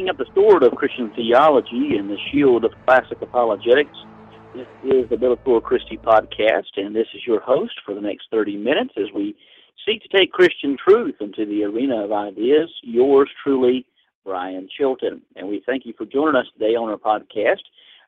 Picking up the sword of Christian theology and the shield of classic apologetics. This is the Bellator Christi podcast, and this is your host for the next 30 minutes as we seek to take Christian truth into the arena of ideas. Yours truly, Brian Chilton. And we thank you for joining us today on our podcast.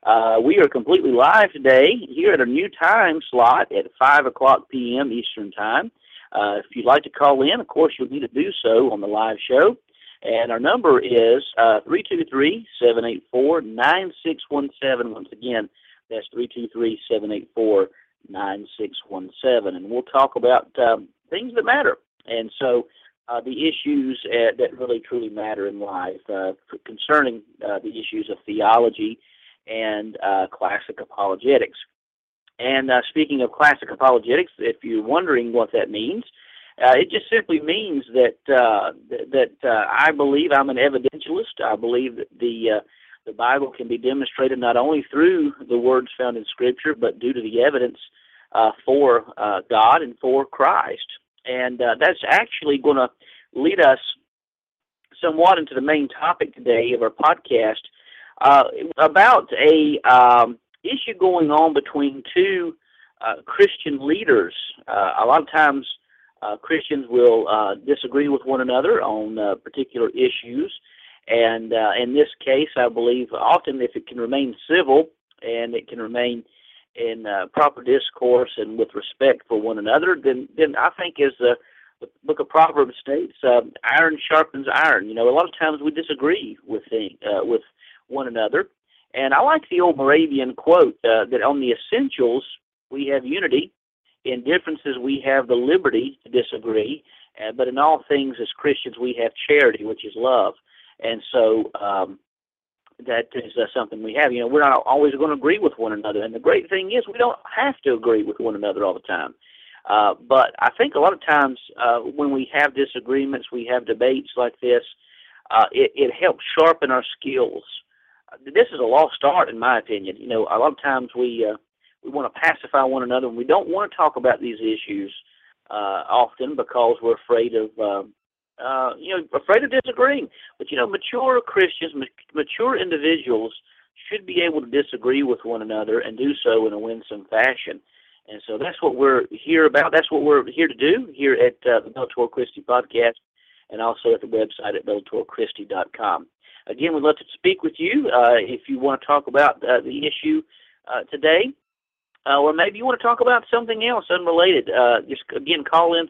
Uh, we are completely live today here at a new time slot at 5 o'clock p.m. Eastern Time. Uh, if you'd like to call in, of course, you'll need to do so on the live show. And our number is uh, 323 784 9617. Once again, that's 323 784 9617. And we'll talk about um, things that matter. And so uh, the issues uh, that really truly matter in life uh, concerning uh, the issues of theology and uh, classic apologetics. And speaking of classic apologetics, if you're wondering what that means, uh, it just simply means that uh, that uh, I believe I'm an evidentialist. I believe that the uh, the Bible can be demonstrated not only through the words found in Scripture, but due to the evidence uh, for uh, God and for Christ. And uh, that's actually going to lead us somewhat into the main topic today of our podcast uh, about a um, issue going on between two uh, Christian leaders. Uh, a lot of times uh, Christians will uh, disagree with one another on uh, particular issues. And uh, in this case, I believe often if it can remain civil and it can remain in uh, proper discourse and with respect for one another, then then I think as the, book of Proverbs states, uh, iron sharpens iron. You know, a lot of times we disagree with thing, uh, with one another. And I like the old Moravian quote that on the essentials we have unity, in differences, we have the liberty to disagree, uh, but in all things, as Christians, we have charity, which is love. And so um, that is uh, something we have. You know, we're not always going to agree with one another. And the great thing is, we don't have to agree with one another all the time. Uh, but I think a lot of times uh, when we have disagreements, we have debates like this, uh, it, it helps sharpen our skills. This is a lost art, in my opinion. You know, a lot of times we uh, we want to pacify one another, and we don't want to talk about these issues uh, often because we're afraid of, uh, uh, you know, afraid of disagreeing. But you know, mature Christians, mature individuals should be able to disagree with one another and do so in a winsome fashion. And so that's what we're here about. That's what we're here to do here at uh, the Bellator Christi podcast and also at the website at bellatorchristi.com. Again, we'd love to speak with you uh, if you want to talk about uh, the issue uh, today uh, or maybe you want to talk about something else unrelated, uh, just again call in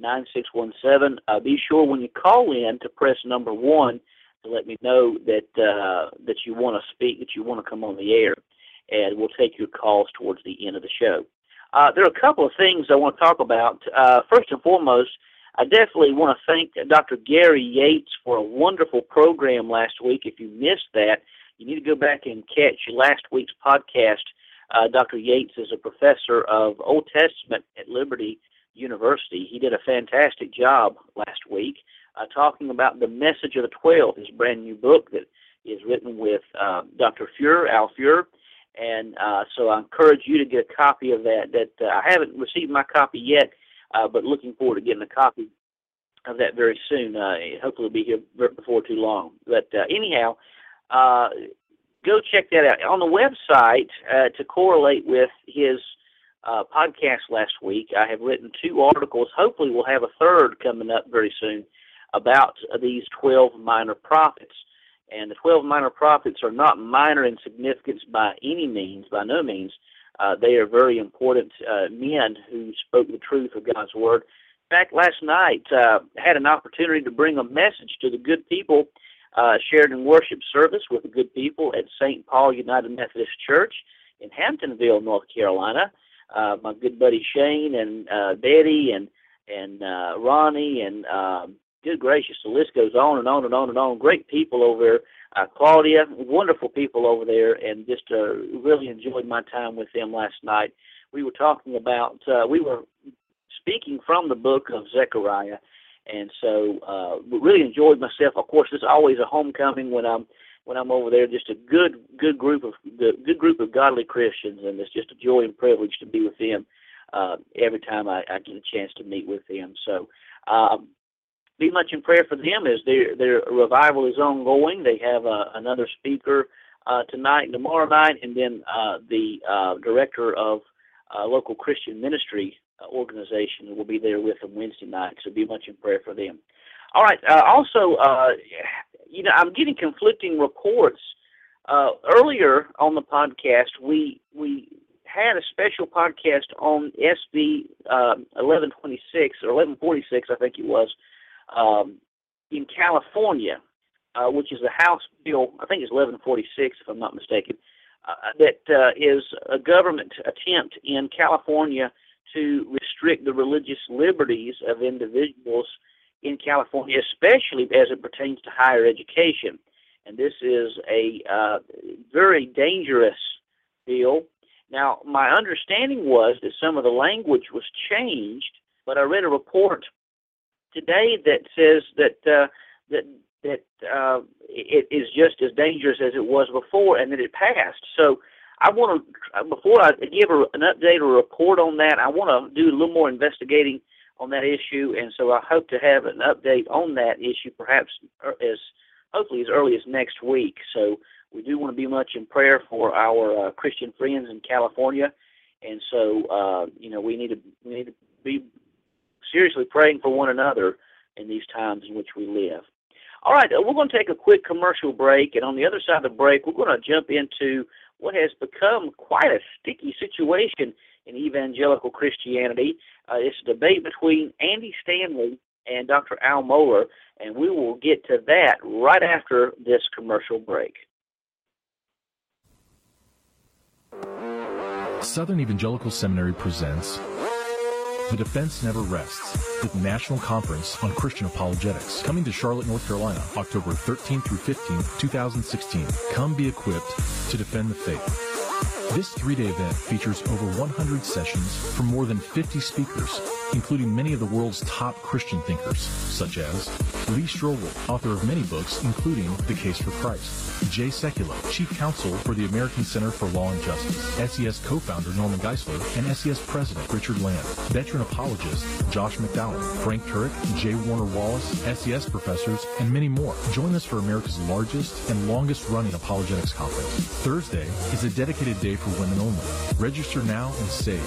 323-784-9617. Uh, be sure when you call in to press number one to let me know that uh, that you want to speak, that you want to come on the air, and we'll take your calls towards the end of the show. Uh, there are a couple of things I want to talk about. Uh, first and foremost, I definitely want to thank Dr. Gary Yates for a wonderful program last week. If you missed that, you need to go back and catch last week's podcast. Uh, Dr. Yates is a professor of Old Testament at Liberty University. He did a fantastic job last week uh, talking about the message of the Twelve, his brand new book that is written with uh, Dr. Fuhr, Al Fuhr. And uh, so I encourage you to get a copy of that. That uh, I haven't received my copy yet, uh, but looking forward to getting a copy of that very soon. Hopefully, it'll be here before too long. But anyhow, uh, go check that out. On the website, uh, to correlate with his uh, podcast last week, I have written two articles. Hopefully, we'll have a third coming up very soon about these 12 minor prophets. And the 12 minor prophets are not minor in significance by any means, by no means. Uh, they are very important uh, men who spoke the truth of God's Word. In fact, last night uh, had an opportunity to bring a message to the good people uh, shared in worship service with the good people at St. Paul United Methodist Church in Hamptonville, North Carolina. Uh, my good buddy Shane and uh, Betty and and uh, Ronnie and um, good gracious, the list goes on and on and on and on. Great people over there. Uh, Claudia, wonderful people over there, and just uh, really enjoyed my time with them last night. We were talking about, uh, we were speaking from the book of Zechariah, and so uh, really enjoyed myself. Of course, it's always a homecoming when I'm when I'm over there. Just a good good group of good group of godly Christians, and it's just a joy and privilege to be with them uh, every time I, I get a chance to meet with them. So. Um, be much in prayer for them as their their revival is ongoing. They have uh, another speaker uh, tonight and tomorrow night, and then uh, the uh, director of uh, local Christian ministry organization will be there with them Wednesday night. So be much in prayer for them. All right. Uh, also, uh, you know, I'm getting conflicting reports. Uh, earlier on the podcast, we we had a special podcast on SB uh, 1126 or 1146, I think it was, um, in California, uh, which is the House bill, I think it's 1146, if I'm not mistaken, uh, that uh, is a government attempt in California to restrict the religious liberties of individuals in California, especially as it pertains to higher education. And this is a uh, very dangerous bill. Now, my understanding was that some of the language was changed, but I read a report today that says that uh, that that uh, it is just as dangerous as it was before, and that it passed. So I want to before I give a, an update or report on that, I want to do a little more investigating on that issue, and so I hope to have an update on that issue, perhaps as hopefully as early as next week. So we do want to be much in prayer for our uh, Christian friends in California, and so uh, you know we need to we need to be seriously praying for one another in these times in which we live. All right, we're going to take a quick commercial break, and on the other side of the break, we're going to jump into what has become quite a sticky situation in evangelical Christianity. Uh, it's a debate between Andy Stanley and Dr. Al Mohler, and we will get to that right after this commercial break. Southern Evangelical Seminary presents the Defense Never Rests, the National Conference on Christian Apologetics, coming to Charlotte, North Carolina, October 13th through 15th, 2016. Come be equipped to defend the faith. This three-day event features over 100 sessions from more than 50 speakers, including many of the world's top Christian thinkers, such as Lee Strobel, author of many books, including The Case for Christ, Jay Sekulow, Chief Counsel for the American Center for Law and Justice, SES co-founder Norman Geisler, and SES President Richard Land, veteran apologist Josh McDowell, Frank Turek, J. Warner Wallace, SES professors, and many more. Join us for America's largest and longest running apologetics conference. Thursday is a dedicated day for women only. Register now and save.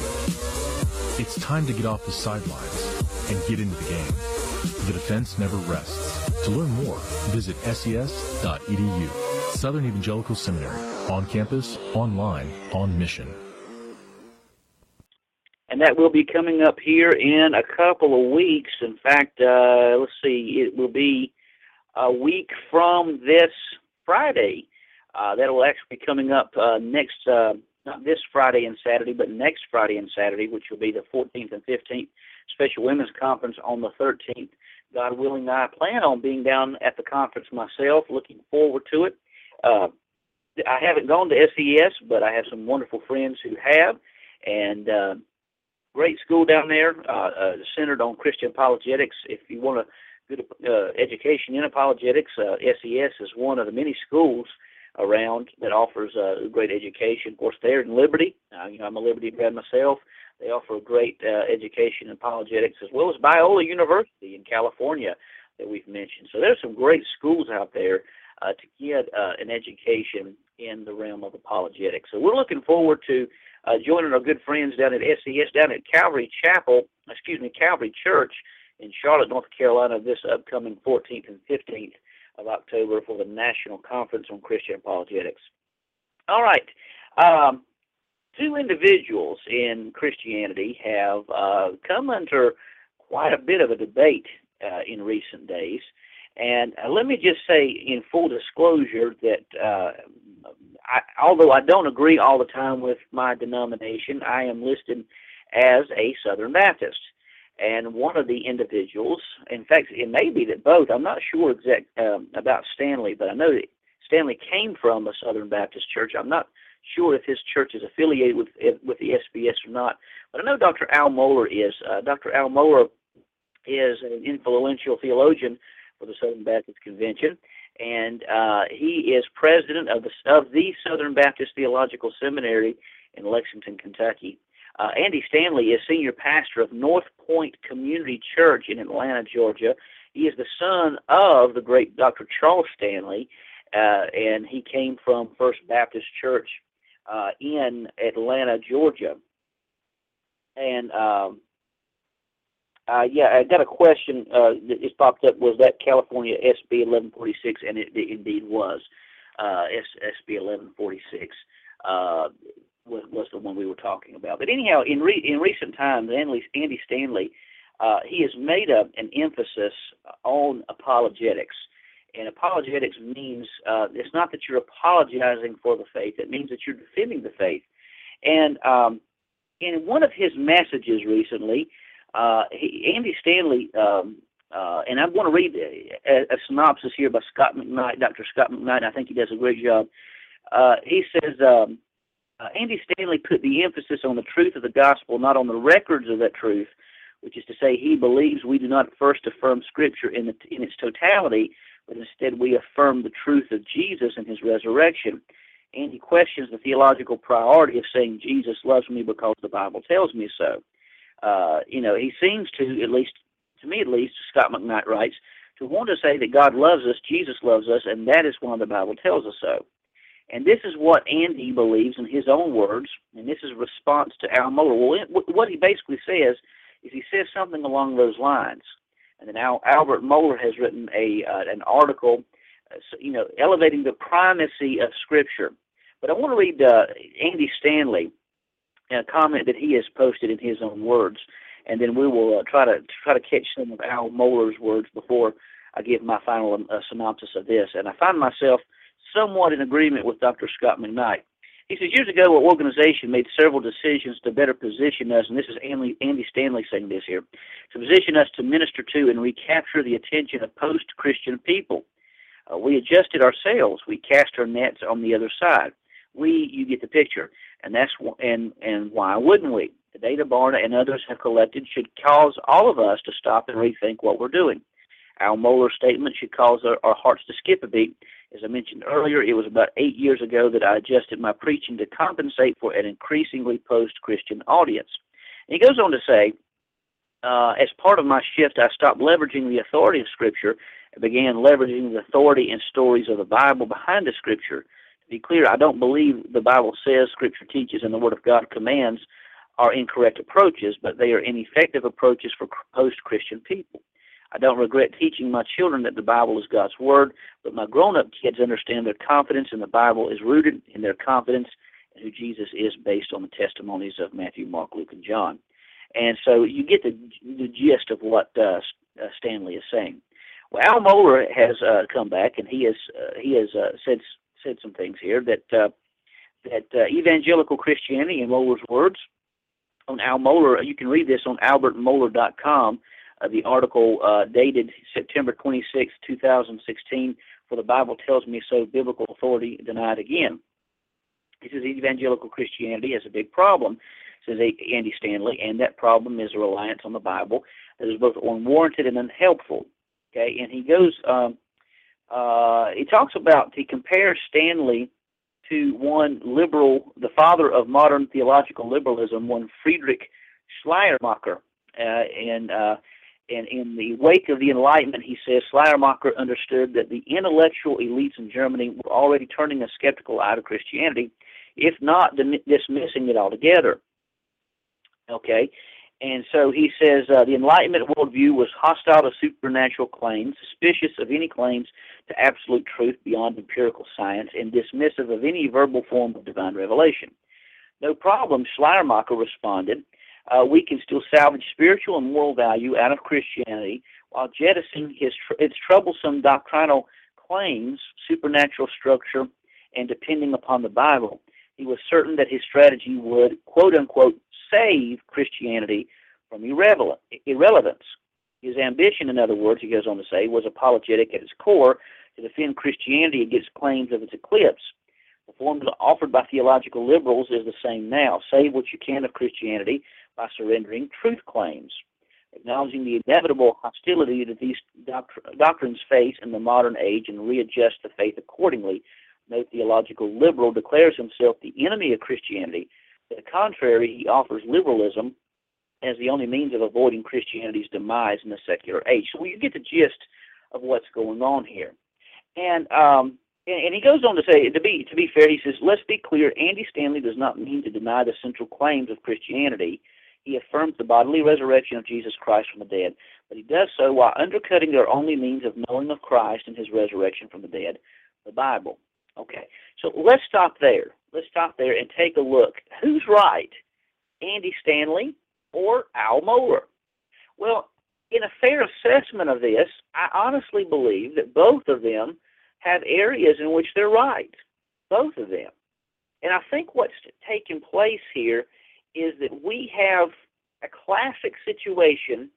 It's time to get off the sidelines and get into the game. The defense never rests. To learn more, visit ses.edu. Southern Evangelical Seminary. On campus, online, on mission. And that will be coming up here in a couple of weeks. In fact, uh, let's see, it will be a week from this Friday. Uh, that will actually be coming up uh, next, uh, not this Friday and Saturday, but next Friday and Saturday, which will be the 14th and 15th Special Women's Conference on the 13th. God willing, I plan on being down at the conference myself. Looking forward to it. Uh, I haven't gone to SES, but I have some wonderful friends who have, and uh, great school down there, uh, uh, centered on Christian apologetics. If you want a good uh, education in apologetics, uh, SES is one of the many schools around that offers uh, great education. Of course, they're in Liberty. Uh, you know, I'm a Liberty grad myself. They offer a great uh, education in apologetics as well as Biola University in California that we've mentioned. So there's some great schools out there uh, to get uh, an education in the realm of apologetics. So we're looking forward to uh, joining our good friends down at SES, down at Calvary Chapel, excuse me, Calvary Church in Charlotte, North Carolina, this upcoming 14th and 15th of October for the National Conference on Christian Apologetics. All right. Um, two individuals in Christianity have uh, come under quite a bit of a debate uh, in recent days. And uh, let me just say, in full disclosure, that uh, I, although I don't agree all the time with my denomination, I am listed as a Southern Baptist. And one of the individuals, in fact, it may be that both. I'm not sure exact um, about Stanley, but I know that Stanley came from a Southern Baptist church. I'm not sure if his church is affiliated with with the SBC or not, but I know Dr. Al Mohler is. Uh, Dr. Al Mohler is an influential theologian for the Southern Baptist Convention, and uh, he is president of the of the Southern Baptist Theological Seminary in Lexington, Kentucky. Uh, Andy Stanley is senior pastor of North Point Community Church in Atlanta, Georgia. He is the son of the great Dr. Charles Stanley, uh, and he came from First Baptist Church uh, in Atlanta, Georgia. And um, uh, yeah, I got a question uh, that just popped up. Was that California SB 1146? And it, it indeed was. Uh, SB 1146 uh, was, was the one we were talking about. But anyhow, in re- in recent times, Andy, Andy Stanley uh, he has made a, an emphasis on apologetics. And apologetics means uh, it's not that you're apologizing for the faith; it means that you're defending the faith. And um, in one of his messages recently, uh, he, Andy Stanley, um, uh, and I want to read a, a, synopsis here by Scot McKnight, Dr. Scot McKnight. I think he does a great job. Uh, he says um, uh, Andy Stanley put the emphasis on the truth of the gospel, not on the records of that truth, which is to say, he believes we do not first affirm Scripture in, the, in its totality, but instead we affirm the truth of Jesus and his resurrection. And he questions the theological priority of saying Jesus loves me because the Bible tells me so uh, you know, he seems to, at least to me at least, Scot McKnight writes, to want to say that God loves us, Jesus loves us, and that is why the Bible tells us so. And this is what Andy believes in his own words, and this is a response to Al Mohler. Well, what he basically says is he says something along those lines. And then Al, Albert Mohler has written a uh, an article, uh, you know, elevating the primacy of Scripture. But I want to read uh, Andy Stanley a comment that he has posted in his own words, and then we will uh, try to try to catch some of Al Mohler's words before I give my final um, uh, synopsis of this. And I find myself somewhat in agreement with Dr. Scot McKnight. He says years ago, our organization made several decisions to better position us, and this is Andy, Andy Stanley saying this here, to position us to minister to and recapture the attention of post-Christian people. Uh, we adjusted ourselves. We cast our nets on the other side. We, you get the picture and that's and and why wouldn't we? The data Barna and others have collected should cause all of us to stop and rethink what we're doing. Al Mohler's statement should cause our, our hearts to skip a beat. As I mentioned earlier, it was about eight years ago that I adjusted my preaching to compensate for an increasingly post-Christian audience. And he goes on to say, uh, as part of my shift, I stopped leveraging the authority of Scripture and began leveraging the authority and stories of the Bible behind the Scripture to be clear, I don't believe the Bible says, Scripture teaches, and the Word of God commands are incorrect approaches, but they are ineffective approaches for post Christian people. I don't regret teaching my children that the Bible is God's Word, but my grown up kids understand their confidence in the Bible is rooted in their confidence in who Jesus is based on the testimonies of Matthew, Mark, Luke, and John. And so you get the, the gist of what uh, uh, Stanley is saying. Well, Al Mohler has uh, come back and he has uh, he has uh, said said some things here that uh, that evangelical Christianity, in Mohler's words, on Al Mohler, you can read this on albertmohler.com. Uh, the article uh, dated September 26, 2016, for the Bible tells me so, biblical authority denied again. He says evangelical Christianity has a big problem, says Andy Stanley, and that problem is a reliance on the Bible that is both unwarranted and unhelpful. Okay, and he goes um, uh, he talks about, he compares Stanley to one liberal, the father of modern theological liberalism, one Friedrich Schleiermacher. Uh, and uh, and in the wake of the Enlightenment, he says Schleiermacher understood that the intellectual elites in Germany were already turning a skeptical eye to Christianity, if not dismissing it altogether. Okay, and so he says uh, the Enlightenment worldview was hostile to supernatural claims, suspicious of any claims to absolute truth beyond empirical science, and dismissive of any verbal form of divine revelation. No problem, Schleiermacher responded uh, we can still salvage spiritual and moral value out of Christianity while jettisoning his tr- its troublesome doctrinal claims, supernatural structure, and depending upon the Bible. He was certain that his strategy would, quote unquote, save Christianity from irrelevance. His ambition, in other words, he goes on to say, was apologetic at its core to defend Christianity against claims of its eclipse. The formula offered by theological liberals is the same now. Save what you can of Christianity by surrendering truth claims, acknowledging the inevitable hostility that these doctr- doctrines face in the modern age and readjust the faith accordingly. No theological liberal declares himself the enemy of Christianity. To the contrary, he offers liberalism as the only means of avoiding Christianity's demise in the secular age. So you get the gist of what's going on here. And um, and he goes on to say, to be to be fair, he says, let's be clear. Andy Stanley does not mean to deny the central claims of Christianity he affirms the bodily resurrection of Jesus Christ from the dead, but he does so while undercutting their only means of knowing of Christ and his resurrection from the dead, the Bible. Okay, so let's stop there. Let's stop there and take a look. Who's right, Andy Stanley or Al Mohler? Well, in a fair assessment of this, I honestly believe that both of them have areas in which they're right. Both of them. And I think what's taking place here is that we have a classic situation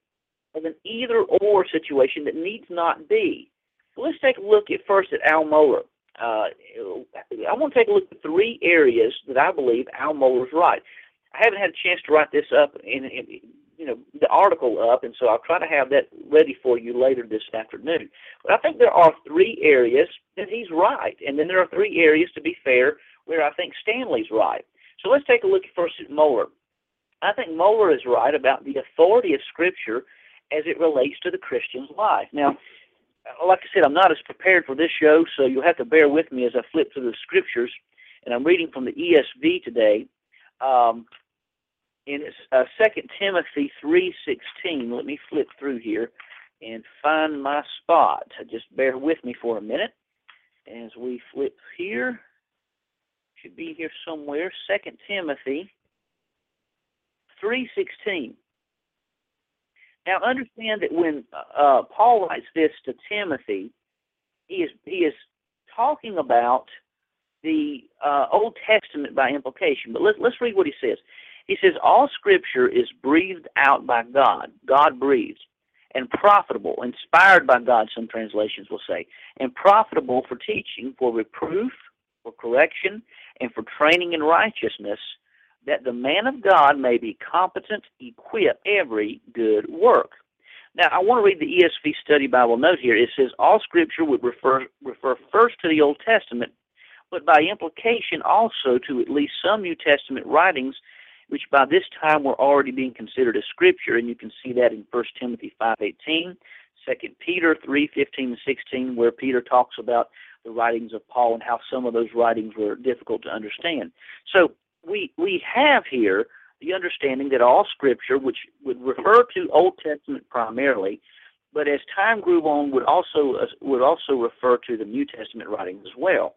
of an either or situation that needs not be. So let's take a look at first at Al Mohler. Uh, I want to take a look at three areas that I believe Al Mohler's right. I haven't had a chance to write this up in, in you know the article up, and so I'll try to have that ready for you later this afternoon. But I think there are three areas that he's right, and then there are three areas, to be fair, where I think Stanley's right. So let's take a look first at Mohler. I think Mohler is right about the authority of Scripture as it relates to the Christian's life. Now, like I said, I'm not as prepared for this show, so you'll have to bear with me as I flip through the Scriptures. And I'm reading from the ESV today. Um, in uh, 2 Timothy 3.16, let me flip through here and find my spot. Just bear with me for a minute as we flip here should be here somewhere. Second Timothy three sixteen. Now understand that when uh, Paul writes this to Timothy, he is he is talking about the uh, Old Testament by implication. But let's let's read what he says. He says all Scripture is breathed out by God. God breathes and profitable, inspired by God. Some translations will say, and profitable for teaching, for reproof, for correction, and for training in righteousness, that the man of God may be competent, equip every good work. Now, I want to read the ESV Study Bible note here. It says all Scripture would refer refer first to the Old Testament, but by implication also to at least some New Testament writings, which by this time were already being considered as Scripture, and you can see that in 1 Timothy 5.18, 2 Peter 3.15 and 16, where Peter talks about the writings of Paul and how some of those writings were difficult to understand. So we we have here the understanding that all Scripture, which would refer to Old Testament primarily, but as time grew on, would also uh, would also refer to the New Testament writings as well.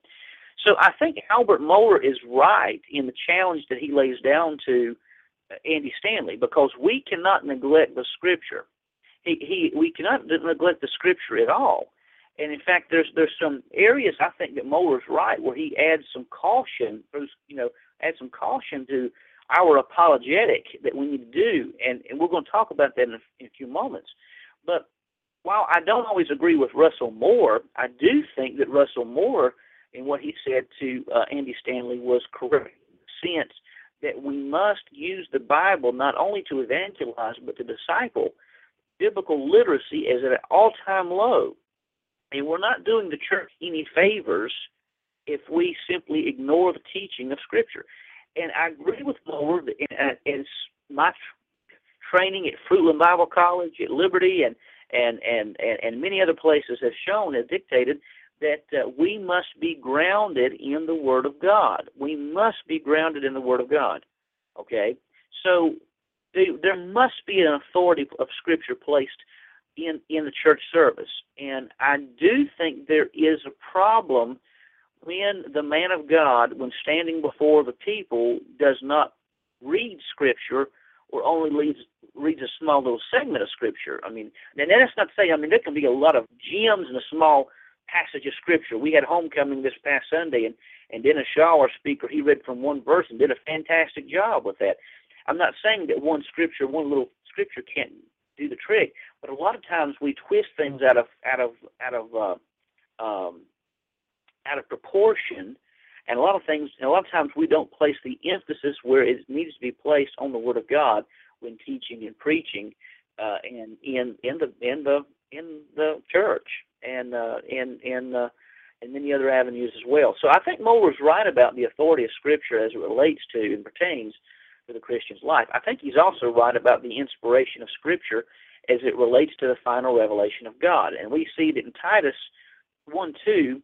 So I think Albert Mohler is right in the challenge that he lays down to uh, Andy Stanley because we cannot neglect the Scripture. He, he we cannot neglect the Scripture at all. And in fact, there's there's some areas I think that Mohler's right where he adds some caution, you know, add some caution to our apologetic that we need to do, and, and we're going to talk about that in a, in a few moments. But while I don't always agree with Russell Moore, I do think that Russell Moore, in what he said to uh, Andy Stanley, was correct The sense that we must use the Bible not only to evangelize but to disciple. Biblical literacy is at an all-time low, and we're not doing the church any favors if we simply ignore the teaching of Scripture. And I agree with and it's my training at Fruitland Bible College, at Liberty, and and and and, and many other places have shown, and dictated that uh, we must be grounded in the Word of God. We must be grounded in the Word of God. Okay, so there must be an authority of Scripture placed in in the church service, and I do think there is a problem when the man of God, when standing before the people, does not read Scripture or only reads reads a small little segment of Scripture. I mean, and that's not to say. I mean, there can be a lot of gems in a small passage of Scripture. We had homecoming this past Sunday, and and Dennis Shaw, our speaker, he read from one verse and did a fantastic job with that. I'm not saying that one scripture, one little scripture, can't do the trick, but a lot of times we twist things out of out of out of uh, um, out of proportion, and a lot of things. And a lot of times we don't place the emphasis where it needs to be placed on the Word of God when teaching and preaching, uh, and in in the in the in the church and uh, in in uh, and many other avenues as well. So I think Mohler's right about the authority of Scripture as it relates to and pertains to the Christian's life. I think he's also right about the inspiration of Scripture as it relates to the final revelation of God. And we see that in Titus 1 2,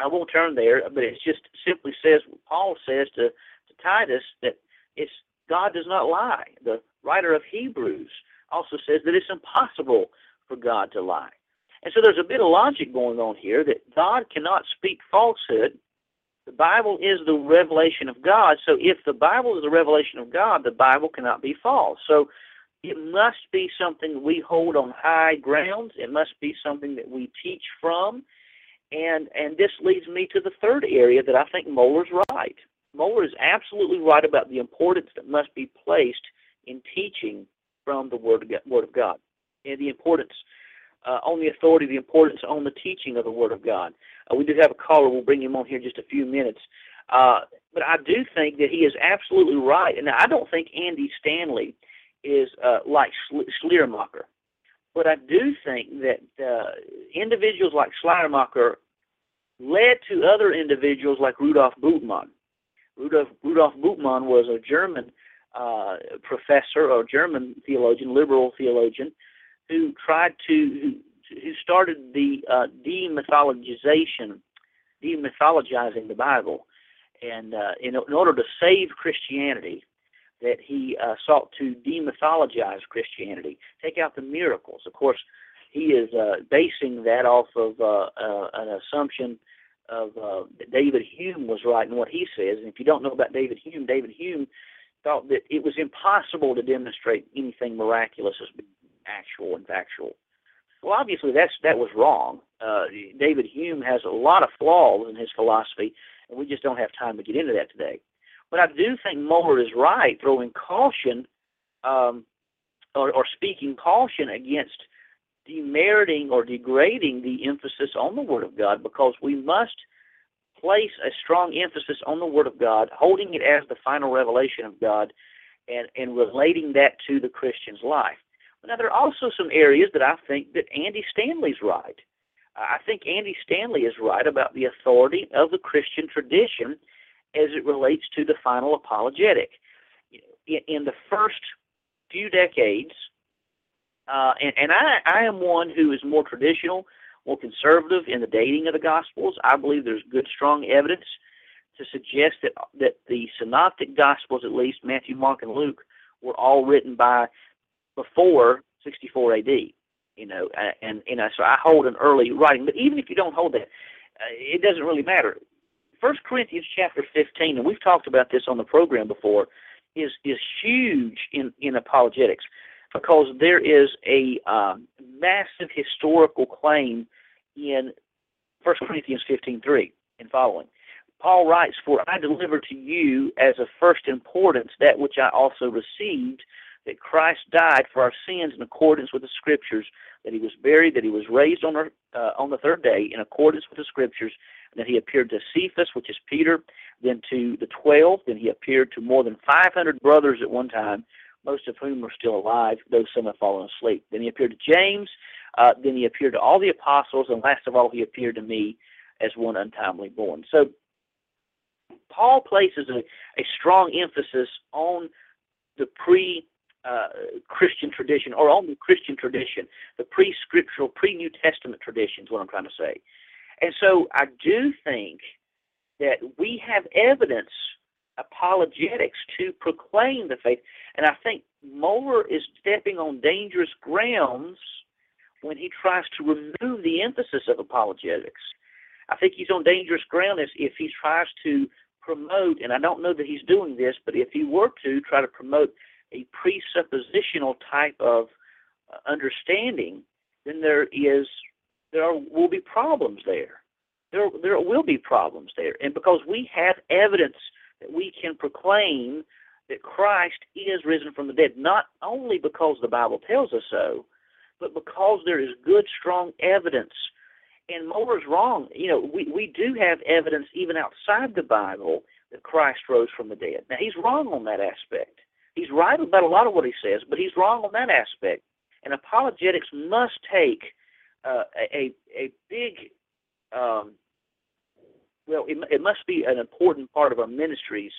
I won't turn there, but it just simply says, what Paul says to, to Titus that it's God does not lie. The writer of Hebrews also says that it's impossible for God to lie. And so there's a bit of logic going on here that God cannot speak falsehood the Bible is the revelation of God. So if the Bible is the revelation of God, the Bible cannot be false. So it must be something we hold on high grounds. It must be something that we teach from. And and this leads me to the third area that I think Mohler's right. Mohler is absolutely right about the importance that must be placed in teaching from the Word of God, Word of God and the importance uh, on the authority, the importance on the teaching of the Word of God. Uh, we do have a caller. We'll bring him on here in just a few minutes. Uh, but I do think that he is absolutely right. And I don't think Andy Stanley is uh, like Schleiermacher. But I do think that uh, individuals like Schleiermacher led to other individuals like Rudolf Bultmann. Rudolf, Rudolf Bultmann was a German uh, professor or German theologian, liberal theologian, who tried to who started the uh, demythologization, demythologizing the Bible, and uh, in, in order to save Christianity, that he uh, sought to demythologize Christianity, take out the miracles. Of course, he is uh, basing that off of uh, uh, an assumption of uh, that David Hume was right in what he says. And if you don't know about David Hume, David Hume thought that it was impossible to demonstrate anything miraculous as actual and factual. Well, obviously that's that was wrong. Uh, David Hume has a lot of flaws in his philosophy, and we just don't have time to get into that today. But I do think Mohler is right, throwing caution um, or, or speaking caution against demeriting or degrading the emphasis on the Word of God, because we must place a strong emphasis on the Word of God, holding it as the final revelation of God, and, and relating that to the Christian's life. Now, there are also some areas that I think that Andy Stanley's right. I think Andy Stanley is right about the authority of the Christian tradition as it relates to the final apologetic. In the first few decades, uh, and, and I, I am one who is more traditional, more conservative in the dating of the Gospels. I believe there's good, strong evidence to suggest that that the synoptic Gospels, at least Matthew, Mark, and Luke, were all written by before 64 AD. You know, and you know, so I hold an early writing. But even if you don't hold that, uh, it doesn't really matter. First Corinthians chapter 15, and we've talked about this on the program before, is is huge in in apologetics because there is a um, massive historical claim in First Corinthians 15:3 and following. Paul writes, "For I delivered to you as of first importance that which I also received." That Christ died for our sins in accordance with the Scriptures, that He was buried, that He was raised on, our, uh, on the third day in accordance with the Scriptures, and that He appeared to Cephas, which is Peter, then to the twelve, then He appeared to more than 500 brothers at one time, most of whom are still alive, though some have fallen asleep. Then He appeared to James, uh, then He appeared to all the apostles, and last of all, He appeared to me as one untimely born. So Paul places a, a strong emphasis on the pre uh, Christian tradition or on the Christian tradition, the pre-scriptural, pre-New Testament traditions. What I'm trying to say, and so I do think that we have evidence, apologetics, to proclaim the faith, and I think Mohler is stepping on dangerous grounds when he tries to remove the emphasis of apologetics. I think he's on dangerous ground if he tries to promote, and I don't know that he's doing this, but if he were to try to promote a presuppositional type of uh, understanding, then there is there are, will be problems there. There there will be problems there, and because we have evidence that we can proclaim that Christ is risen from the dead, not only because the Bible tells us so, but because there is good, strong evidence. And Mohler's wrong. You know, we, we do have evidence even outside the Bible that Christ rose from the dead. Now, he's wrong on that aspect. He's right about a lot of what he says, but he's wrong on that aspect. And apologetics must take uh, a, a big, um, well, it, it must be an important part of our ministries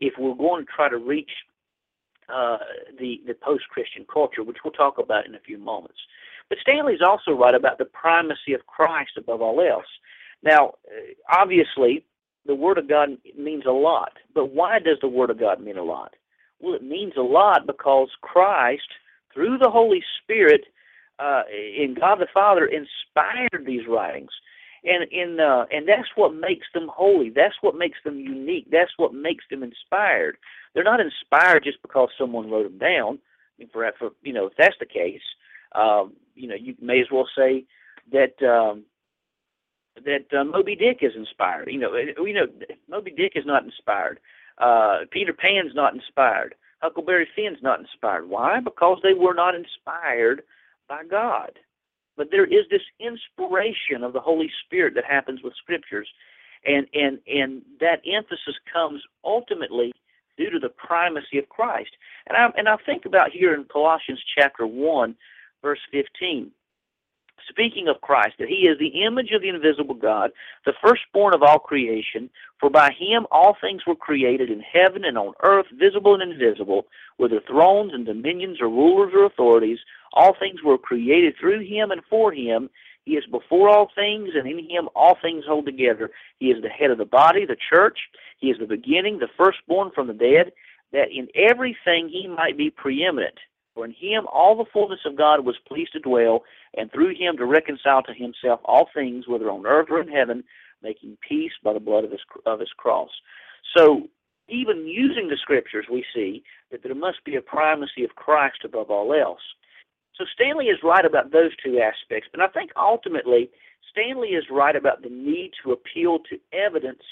if we're going to try to reach uh, the the post-Christian culture, which we'll talk about in a few moments. But Stanley's also right about the primacy of Christ above all else. Now, obviously, the Word of God means a lot, but why does the Word of God mean a lot? Well, it means a lot because Christ, through the Holy Spirit, uh, in God the Father, inspired these writings and in uh, and that's what makes them holy. That's what makes them unique. That's what makes them inspired. They're not inspired just because someone wrote them down. I mean, for, for you know, if that's the case, um, you know, you may as well say that um, that uh, Moby Dick is inspired. You know, you know, Moby Dick is not inspired. Uh, Peter Pan's not inspired. Huckleberry Finn's not inspired. Why? Because they were not inspired by God. But there is this inspiration of the Holy Spirit that happens with scriptures, and and and that emphasis comes ultimately due to the primacy of Christ. And I and I think about here in Colossians chapter one, verse fifteen speaking of Christ, that he is the image of the invisible God, the firstborn of all creation, for by him all things were created in heaven and on earth, visible and invisible, whether thrones and dominions or rulers or authorities, all things were created through him and for him. He is before all things, and in him all things hold together. He is the head of the body, the church. He is the beginning, the firstborn from the dead, that in everything he might be preeminent. For in him all the fullness of God was pleased to dwell, and through him to reconcile to himself all things, whether on earth or in heaven, making peace by the blood of his, of his cross. So, even using the scriptures, we see that there must be a primacy of Christ above all else. So, Stanley is right about those two aspects, but I think ultimately, Stanley is right about the need to appeal to evidence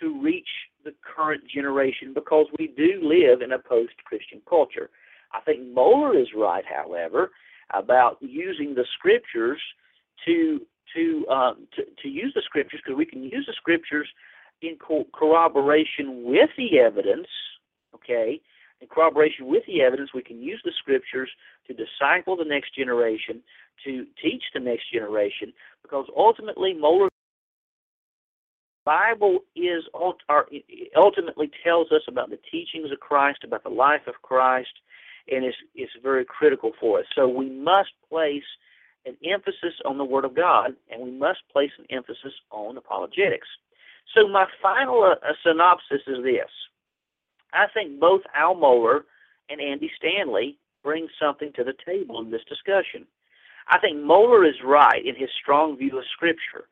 to reach the current generation because we do live in a post Christian culture. I think Mohler is right, however, about using the scriptures to to um, to, to use the scriptures because we can use the scriptures in co- corroboration with the evidence. Okay, in corroboration with the evidence, we can use the scriptures to disciple the next generation, to teach the next generation, because ultimately Mohler Bible is ultimately tells us about the teachings of Christ, about the life of Christ, and it's, it's very critical for us. So we must place an emphasis on the Word of God, and we must place an emphasis on apologetics. So my final uh, uh, synopsis is this. I think both Al Mohler and Andy Stanley bring something to the table in this discussion. I think Mohler is right in his strong view of Scripture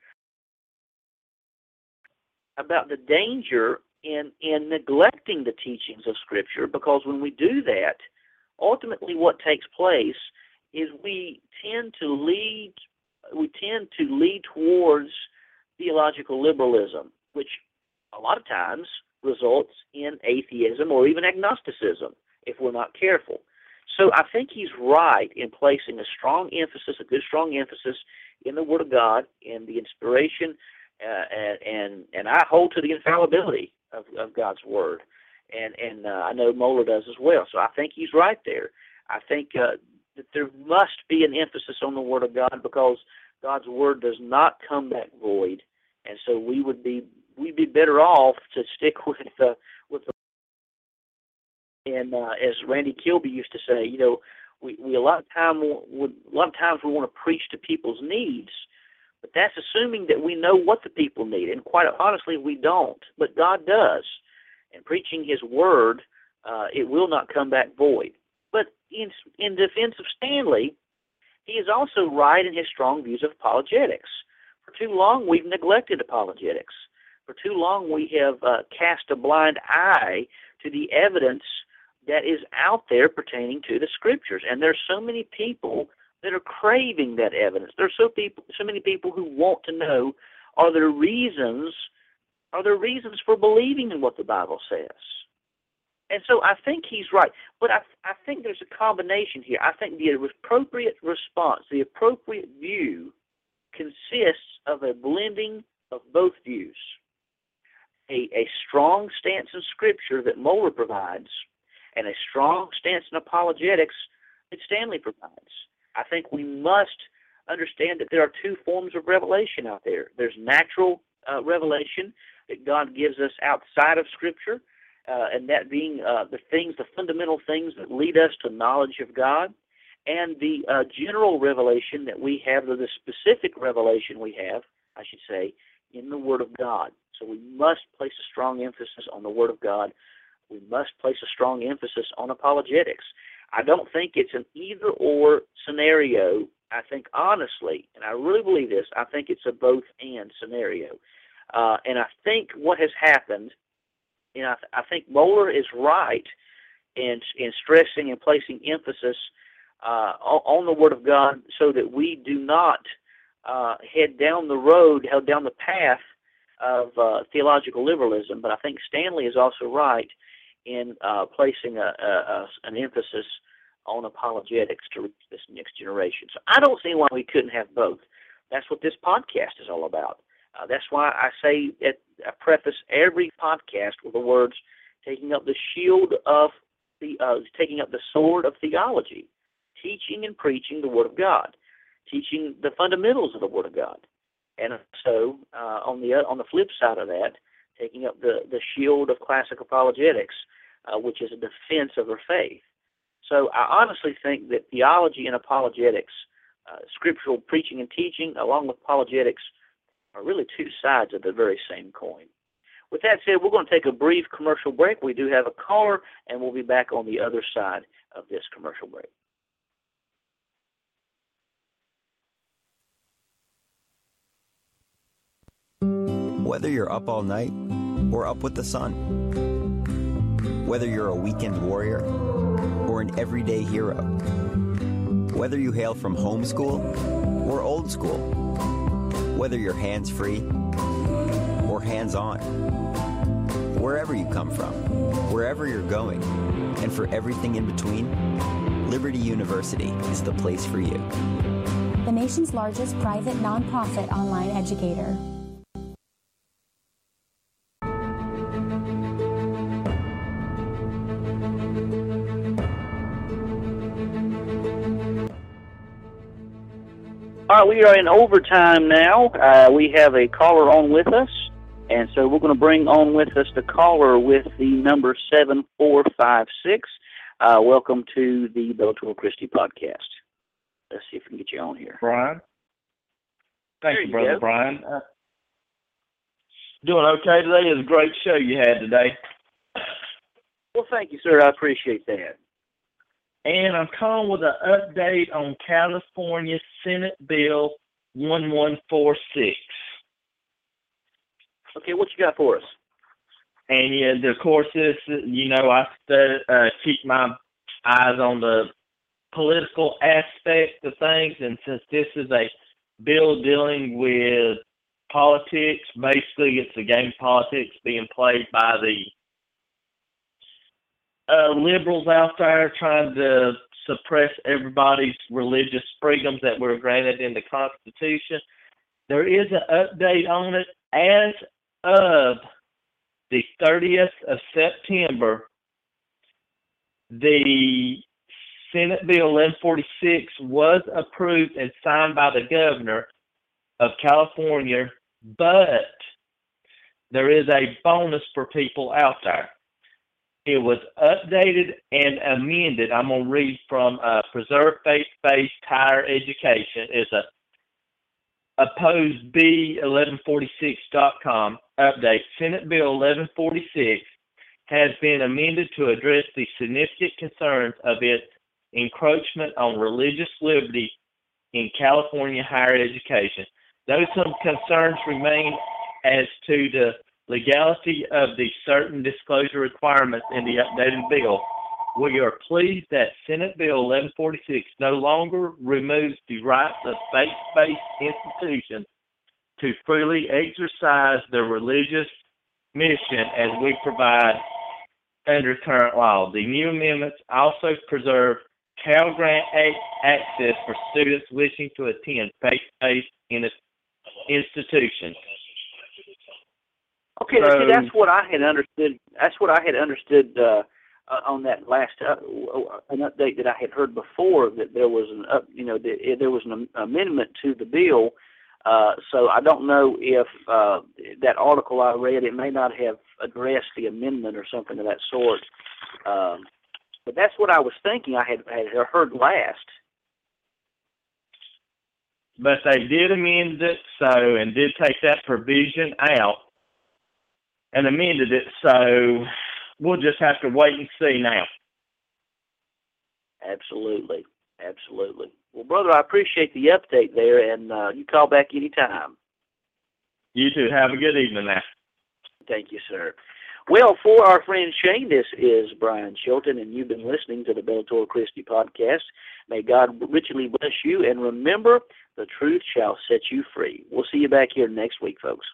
about the danger in in neglecting the teachings of Scripture because when we do that, ultimately what takes place is we tend to lead we tend to lead towards theological liberalism, which a lot of times results in atheism or even agnosticism if we're not careful. So I think he's right in placing a strong emphasis, a good strong emphasis in the Word of God, in the inspiration, uh, and, and and I hold to the infallibility of, of God's Word and and uh, I know Mohler does as well. So I think he's right there. I think uh, that there must be an emphasis on the Word of God because God's Word does not come back void, and so we would be we'd be better off to stick with the with the and uh, as Randy Kilby used to say, you know, we, we a lot of time would a lot of times we want to preach to people's needs, but that's assuming that we know what the people need, and quite honestly, we don't. But God does, and preaching His word, uh, it will not come back void. But in in defense of Stanley, he is also right in his strong views of apologetics. For too long, we've neglected apologetics. For too long, we have uh, cast a blind eye to the evidence that is out there pertaining to the scriptures. And there's so many people that are craving that evidence. There's so people, so many people who want to know: Are there reasons? Are there reasons for believing in what the Bible says? And so I think he's right, but I I think there's a combination here. I think the appropriate response, the appropriate view, consists of a blending of both views. A, a strong stance in Scripture that Mohler provides, and a strong stance in apologetics that Stanley provides. I think we must understand that there are two forms of revelation out there. There's natural uh, revelation that God gives us outside of Scripture, uh, and that being uh, the things, the fundamental things that lead us to knowledge of God, and the uh, general revelation that we have, the specific revelation we have, I should say, in the Word of God. So we must place a strong emphasis on the Word of God. We must place a strong emphasis on apologetics. I don't think it's an either or scenario. I think honestly, and I really believe this, I think it's a both and scenario. Uh, and I think what has happened, and I, th- I think Mohler is right in in stressing and placing emphasis uh, on the Word of God, so that we do not uh, head down the road, head down the path of uh, theological liberalism. But I think Stanley is also right in uh, placing a, a, a, an emphasis on apologetics to reach this next generation. So I don't see why we couldn't have both. That's what this podcast is all about. Uh, that's why I say at, I preface every podcast with the words taking up the shield of the uh, taking up the sword of theology, teaching and preaching the Word of God, teaching the fundamentals of the Word of God, and so uh, on the on the flip side of that, taking up the the shield of classic apologetics, uh, which is a defense of their faith. So I honestly think that theology and apologetics, uh, scriptural preaching and teaching, along with apologetics, are really two sides of the very same coin. With that said, we're going to take a brief commercial break. We do have a caller, and we'll be back on the other side of this commercial break. Whether you're up all night or up with the sun, whether you're a weekend warrior or an everyday hero, whether you hail from homeschool or old school, whether you're hands free or hands on, wherever you come from, wherever you're going, and for everything in between, Liberty University is the place for you. The nation's largest private nonprofit online educator. All right, we are in overtime now. Uh, we have a caller on with us, and so we're going to bring on with us the caller with the number 7456. Uh, welcome to the Bellator Christi podcast. Let's see if we can get you on here. Brian. Thank There you, you brother go. Brian. Uh, doing okay today. It was a great show you had today. Well, thank you, sir. I appreciate that. And I'm calling with an update on California Senate Bill 1146. Okay, what you got for us? And yeah, the- of course, this you know I uh, keep my eyes on the political aspect of things, and since this is a bill dealing with politics, basically it's a game of politics being played by the uh, liberals out there trying to suppress everybody's religious freedoms that were granted in the Constitution. There is an update on it as of the 30th of September. The Senate Bill 1146 was approved and signed by the governor of California, but there is a bonus for people out there. It was updated and amended. I'm going to read from uh, Preserve Faith-Based Higher Education. It's a opposeSB1146.com update. Senate Bill 1146 has been amended to address the significant concerns of its encroachment on religious liberty in California higher education. Though some concerns remain as to the legality of the certain disclosure requirements in the updated bill, we are pleased that Senate Bill 1146 no longer removes the rights of faith-based institutions to freely exercise their religious mission as we provide under current law. The new amendments also preserve Cal Grant access for students wishing to attend faith-based institutions. Okay, so, see, that's what I had understood. That's what I had understood uh, uh, on that last uh, an update that I had heard before that there was an up, you know, that there was an amendment to the bill. Uh, so I don't know if uh, that article I read it may not have addressed the amendment or something of that sort. Um, but that's what I was thinking. I had had heard last. But they did amend it so, and did take that provision out and amended it. So we'll just have to wait and see now. Absolutely, absolutely. Well, brother, I appreciate the update there, and uh, you call back anytime. You too. Have a good evening now. Thank you, sir. Well, for our friend Shane, this is Brian Chilton, and you've been listening to the Bellator Christi podcast. May God richly bless you, and remember, the truth shall set you free. We'll see you back here next week, folks.